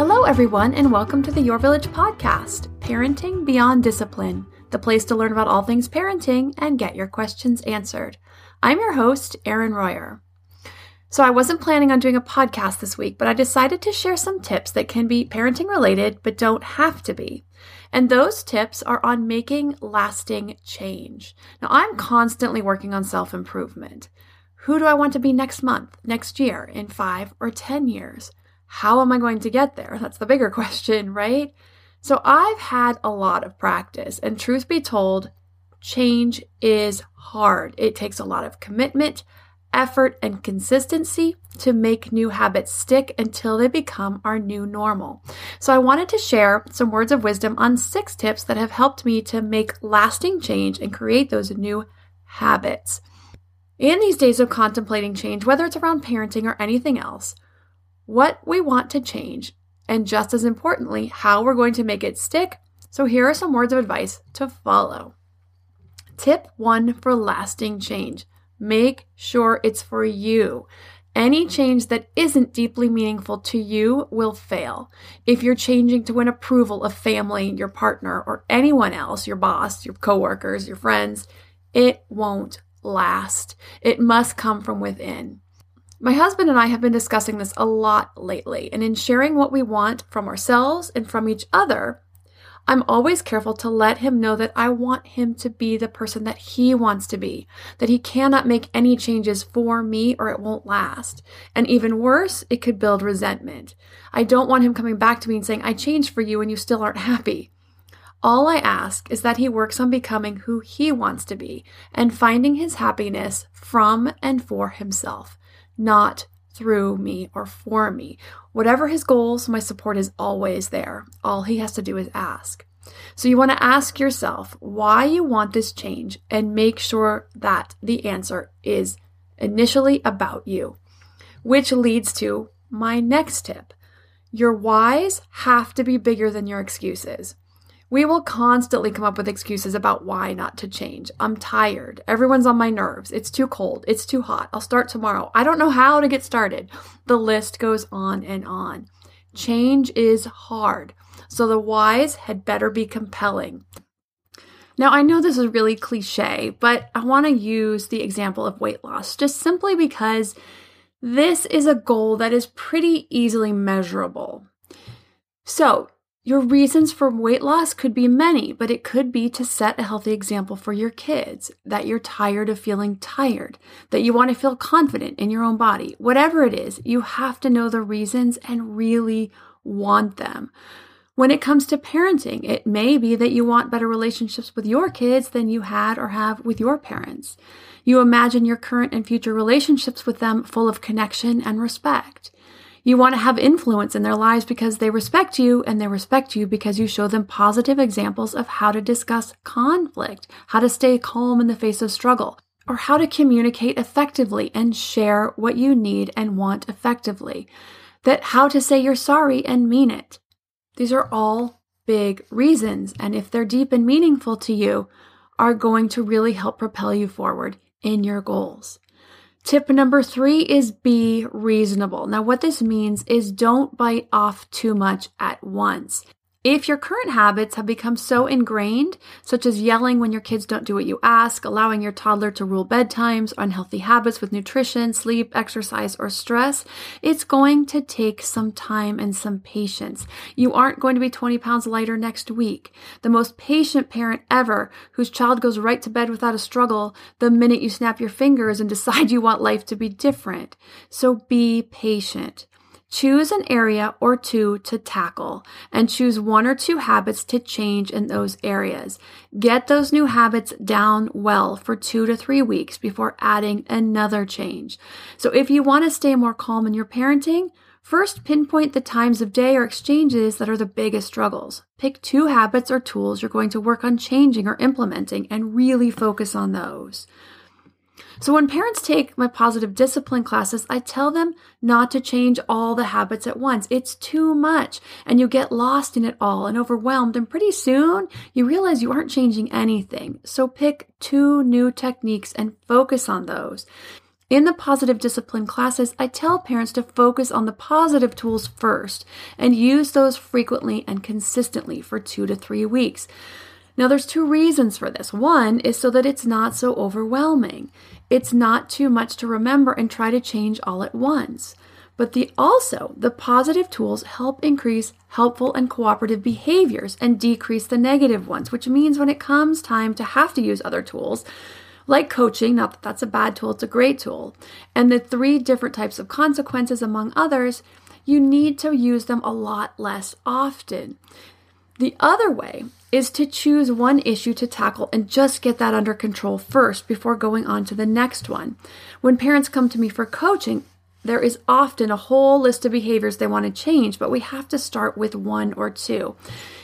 Hello, everyone, and welcome to the Your Village podcast, Parenting Beyond Discipline, the place to learn about all things parenting and get your questions answered. I'm your host, Erin Royer. So, I wasn't planning on doing a podcast this week, but I decided to share some tips that can be parenting related but don't have to be. And those tips are on making lasting change. Now, I'm constantly working on self improvement. Who do I want to be next month, next year, in five or 10 years? How am I going to get there? That's the bigger question, right? So I've had a lot of practice, and truth be told, change is hard. It takes a lot of commitment, effort, and consistency to make new habits stick until they become our new normal. So I wanted to share some words of wisdom on six tips that have helped me to make lasting change and create those new habits. In these days of contemplating change, whether it's around parenting or anything else, what we want to change, and just as importantly, how we're going to make it stick. So, here are some words of advice to follow. Tip one for lasting change make sure it's for you. Any change that isn't deeply meaningful to you will fail. If you're changing to win approval of family, your partner, or anyone else, your boss, your coworkers, your friends, it won't last. It must come from within. My husband and I have been discussing this a lot lately, and in sharing what we want from ourselves and from each other, I'm always careful to let him know that I want him to be the person that he wants to be, that he cannot make any changes for me or it won't last. And even worse, it could build resentment. I don't want him coming back to me and saying, I changed for you and you still aren't happy. All I ask is that he works on becoming who he wants to be and finding his happiness from and for himself not through me or for me. Whatever his goals, my support is always there. All he has to do is ask. So you want to ask yourself why you want this change and make sure that the answer is initially about you, which leads to my next tip. Your whys have to be bigger than your excuses. We will constantly come up with excuses about why not to change. I'm tired. Everyone's on my nerves. It's too cold. It's too hot. I'll start tomorrow. I don't know how to get started. The list goes on and on. Change is hard. So the whys had better be compelling. Now, I know this is really cliche, but I want to use the example of weight loss just simply because this is a goal that is pretty easily measurable. So, your reasons for weight loss could be many, but it could be to set a healthy example for your kids, that you're tired of feeling tired, that you want to feel confident in your own body. Whatever it is, you have to know the reasons and really want them. When it comes to parenting, it may be that you want better relationships with your kids than you had or have with your parents. You imagine your current and future relationships with them full of connection and respect. You want to have influence in their lives because they respect you, and they respect you because you show them positive examples of how to discuss conflict, how to stay calm in the face of struggle, or how to communicate effectively and share what you need and want effectively. That how to say you're sorry and mean it. These are all big reasons, and if they're deep and meaningful to you, are going to really help propel you forward in your goals. Tip number three is be reasonable. Now, what this means is don't bite off too much at once. If your current habits have become so ingrained, such as yelling when your kids don't do what you ask, allowing your toddler to rule bedtimes, unhealthy habits with nutrition, sleep, exercise, or stress, it's going to take some time and some patience. You aren't going to be 20 pounds lighter next week. The most patient parent ever, whose child goes right to bed without a struggle the minute you snap your fingers and decide you want life to be different. So be patient. Choose an area or two to tackle and choose one or two habits to change in those areas. Get those new habits down well for two to three weeks before adding another change. So if you want to stay more calm in your parenting, First, pinpoint the times of day or exchanges that are the biggest struggles. Pick two habits or tools you're going to work on changing or implementing and really focus on those. So when parents take my positive discipline classes, I tell them not to change all the habits at once. It's too much and you get lost in it all and overwhelmed. And pretty soon you realize you aren't changing anything. So pick two new techniques and focus on those. In the positive discipline classes, I tell parents to focus on the positive tools first and use those frequently and consistently for two to three weeks. Now, there's two reasons for this. One is so that it's not so overwhelming. It's not too much to remember and try to change all at once. But the also, the positive tools help increase helpful and cooperative behaviors and decrease the negative ones, which means when it comes time to have to use other tools, like coaching, not that that's a bad tool, it's a great tool, and the three different types of consequences, among others, you need to use them a lot less often. The other way is to choose one issue to tackle and just get that under control first before going on to the next one. When parents come to me for coaching, there is often a whole list of behaviors they want to change, but we have to start with one or two.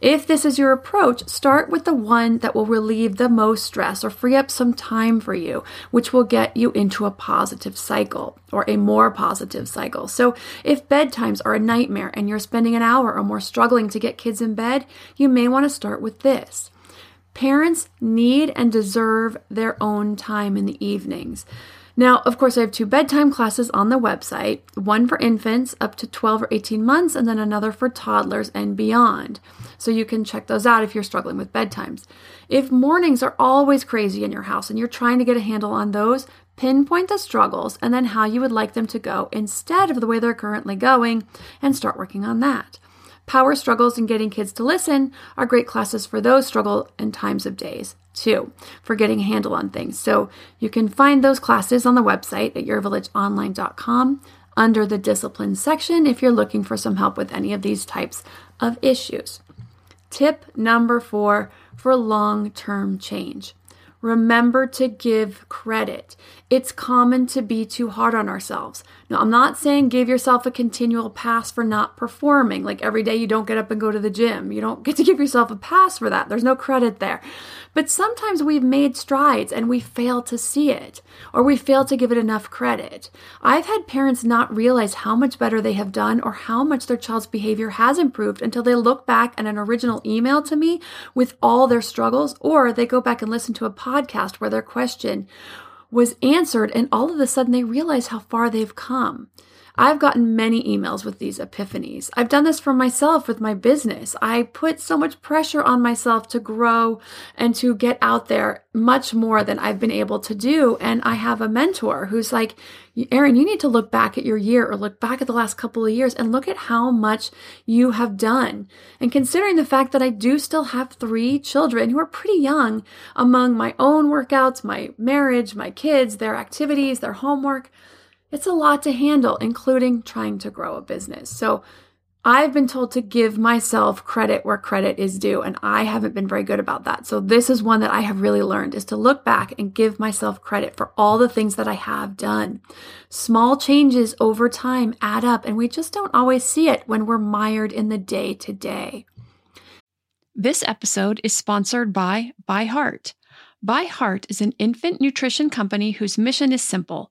If this is your approach, start with the one that will relieve the most stress or free up some time for you, which will get you into a positive cycle or a more positive cycle. So, if bedtimes are a nightmare and you're spending an hour or more struggling to get kids in bed, you may want to start with this. Parents need and deserve their own time in the evenings. Now, of course, I have two bedtime classes on the website one for infants up to 12 or 18 months, and then another for toddlers and beyond. So you can check those out if you're struggling with bedtimes. If mornings are always crazy in your house and you're trying to get a handle on those, pinpoint the struggles and then how you would like them to go instead of the way they're currently going and start working on that. Power struggles and getting kids to listen are great classes for those struggle and times of days too for getting a handle on things. So you can find those classes on the website at yourvillageonline.com under the discipline section if you're looking for some help with any of these types of issues. Tip number four for long term change. Remember to give credit. It's common to be too hard on ourselves. Now, I'm not saying give yourself a continual pass for not performing. Like every day you don't get up and go to the gym. You don't get to give yourself a pass for that. There's no credit there. But sometimes we've made strides and we fail to see it, or we fail to give it enough credit. I've had parents not realize how much better they have done or how much their child's behavior has improved until they look back at an original email to me with all their struggles, or they go back and listen to a podcast where their question was answered, and all of a sudden they realize how far they've come. I've gotten many emails with these epiphanies. I've done this for myself with my business. I put so much pressure on myself to grow and to get out there much more than I've been able to do. And I have a mentor who's like, Erin, you need to look back at your year or look back at the last couple of years and look at how much you have done. And considering the fact that I do still have three children who are pretty young among my own workouts, my marriage, my kids, their activities, their homework, it's a lot to handle, including trying to grow a business. So I've been told to give myself credit where credit is due, and I haven't been very good about that. So this is one that I have really learned is to look back and give myself credit for all the things that I have done. Small changes over time add up, and we just don't always see it when we're mired in the day to day. This episode is sponsored by ByHeart. ByHeart is an infant nutrition company whose mission is simple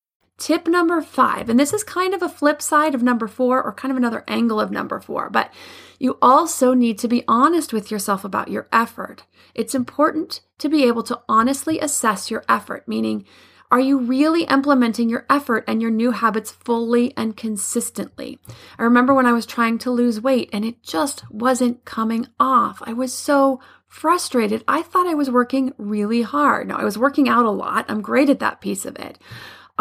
Tip number five, and this is kind of a flip side of number four or kind of another angle of number four, but you also need to be honest with yourself about your effort. It's important to be able to honestly assess your effort, meaning, are you really implementing your effort and your new habits fully and consistently? I remember when I was trying to lose weight and it just wasn't coming off. I was so frustrated. I thought I was working really hard. Now, I was working out a lot. I'm great at that piece of it.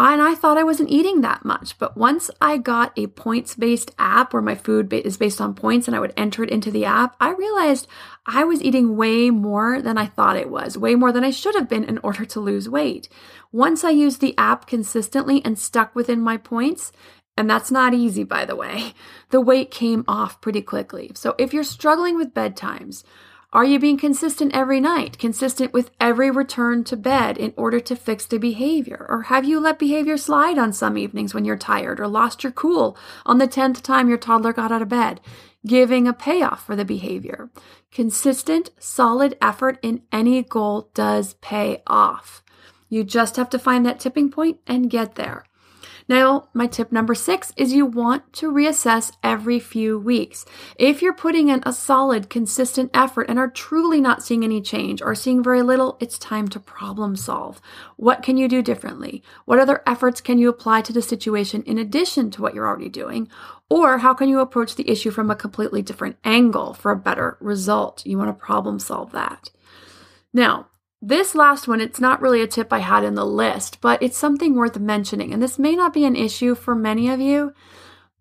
And I thought I wasn't eating that much. But once I got a points based app where my food is based on points and I would enter it into the app, I realized I was eating way more than I thought it was, way more than I should have been in order to lose weight. Once I used the app consistently and stuck within my points, and that's not easy, by the way, the weight came off pretty quickly. So if you're struggling with bedtimes, are you being consistent every night, consistent with every return to bed in order to fix the behavior? Or have you let behavior slide on some evenings when you're tired or lost your cool on the 10th time your toddler got out of bed? Giving a payoff for the behavior. Consistent, solid effort in any goal does pay off. You just have to find that tipping point and get there. Now, my tip number six is you want to reassess every few weeks. If you're putting in a solid, consistent effort and are truly not seeing any change or seeing very little, it's time to problem solve. What can you do differently? What other efforts can you apply to the situation in addition to what you're already doing? Or how can you approach the issue from a completely different angle for a better result? You want to problem solve that. Now, this last one, it's not really a tip I had in the list, but it's something worth mentioning. And this may not be an issue for many of you,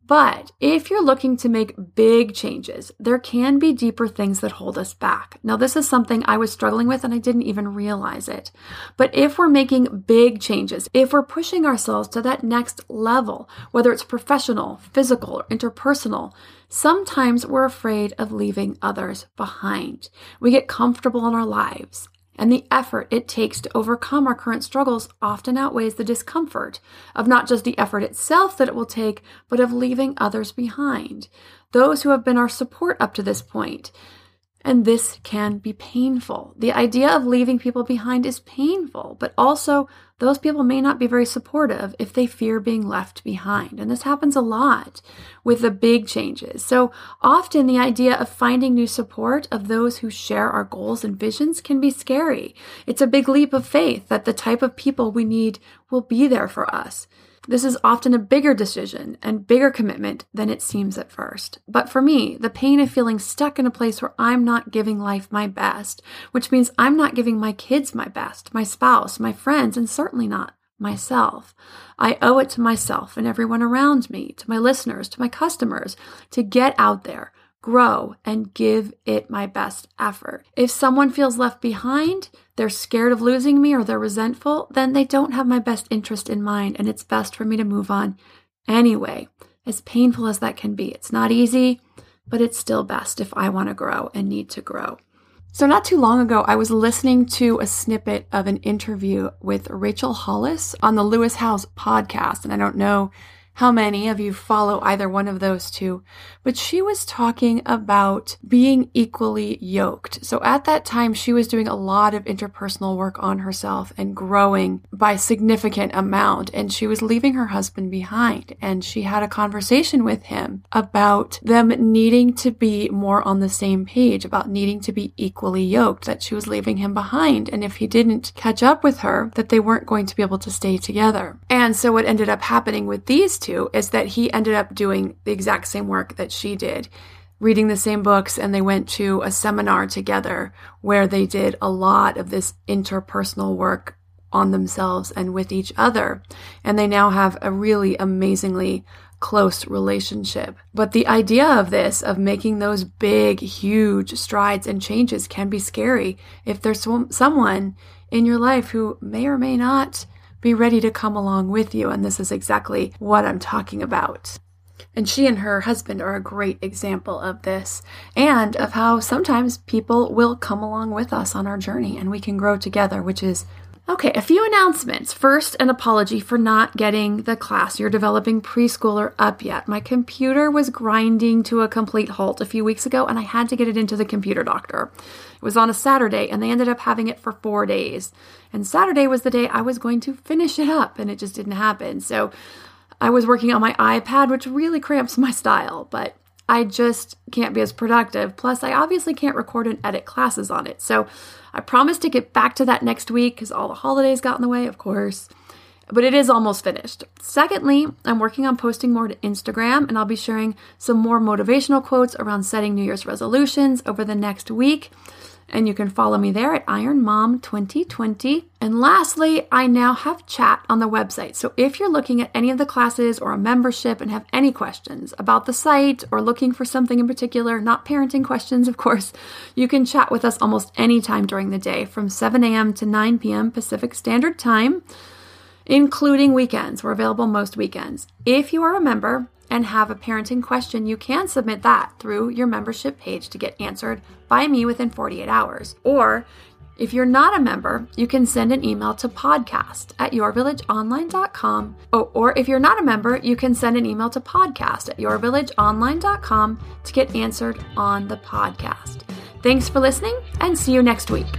but if you're looking to make big changes, there can be deeper things that hold us back. Now, this is something I was struggling with and I didn't even realize it. But if we're making big changes, if we're pushing ourselves to that next level, whether it's professional, physical, or interpersonal, sometimes we're afraid of leaving others behind. We get comfortable in our lives and the effort it takes to overcome our current struggles often outweighs the discomfort of not just the effort itself that it will take, but of leaving others behind, those who have been our support up to this point. And this can be painful. The idea of leaving people behind is painful, but also those people may not be very supportive if they fear being left behind. And this happens a lot with the big changes. So often the idea of finding new support of those who share our goals and visions can be scary. It's a big leap of faith that the type of people we need will be there for us. This is often a bigger decision and bigger commitment than it seems at first. But for me, the pain of feeling stuck in a place where I'm not giving life my best, which means I'm not giving my kids my best, my spouse, my friends, and certainly not myself. I owe it to myself and everyone around me, to my listeners, to my customers, to get out there, grow, and give it my best effort. If someone feels left behind, they're scared of losing me, or they're resentful, then they don't have my best interest in mind, and it's best for me to move on anyway. As painful as that can be, it's not easy, but it's still best if I want to grow and need to grow. So, not too long ago, I was listening to a snippet of an interview with Rachel Hollis on the Lewis Howes podcast. And I don't know how many of you follow either one of those two, but she was talking about being equally yoked. So at that time, she was doing a lot of interpersonal work on herself and growing by significant amount. And she was leaving her husband behind. And she had a conversation with him about them needing to be more on the same page, about needing to be equally yoked, that she was leaving him behind. And if he didn't catch up with her, that they weren't going to be able to stay together. And so what ended up happening with these two to is that he ended up doing the exact same work that she did, reading the same books, and they went to a seminar together where they did a lot of this interpersonal work on themselves and with each other. And they now have a really amazingly close relationship. But the idea of this, of making those big, huge strides and changes, can be scary if there's someone in your life who may or may not be ready to come along with you. And this is exactly what I'm talking about. And she and her husband are a great example of this and of how sometimes people will come along with us on our journey and we can grow together, which is Okay, a few announcements. First, an apology for not getting the class you're developing preschooler up yet. My computer was grinding to a complete halt a few weeks ago and I had to get it into the computer doctor. It was on a Saturday and they ended up having it for four days. And Saturday was the day I was going to finish it up and it just didn't happen. So I was working on my iPad, which really cramps my style, but I just can't be as productive. Plus, I obviously can't record and edit classes on it. So I promise to get back to that next week because all the holidays got in the way, of course. But it is almost finished. Secondly, I'm working on posting more to Instagram and I'll be sharing some more motivational quotes around setting New Year's resolutions over the next week and you can follow me there at Iron Mom 2020. And lastly, I now have chat on the website. So if you're looking at any of the classes or a membership and have any questions about the site or looking for something in particular, not parenting questions, of course, you can chat with us almost any time during the day from 7 a.m. to 9 p.m. Pacific Standard Time, including weekends. We're available most weekends. If you are a member, and have a parenting question, you can submit that through your membership page to get answered by me within 48 hours. Or if you're not a member, you can send an email to podcast at yourvillageonline.com. Oh, or if you're not a member, you can send an email to podcast at yourvillageonline.com to get answered on the podcast. Thanks for listening and see you next week.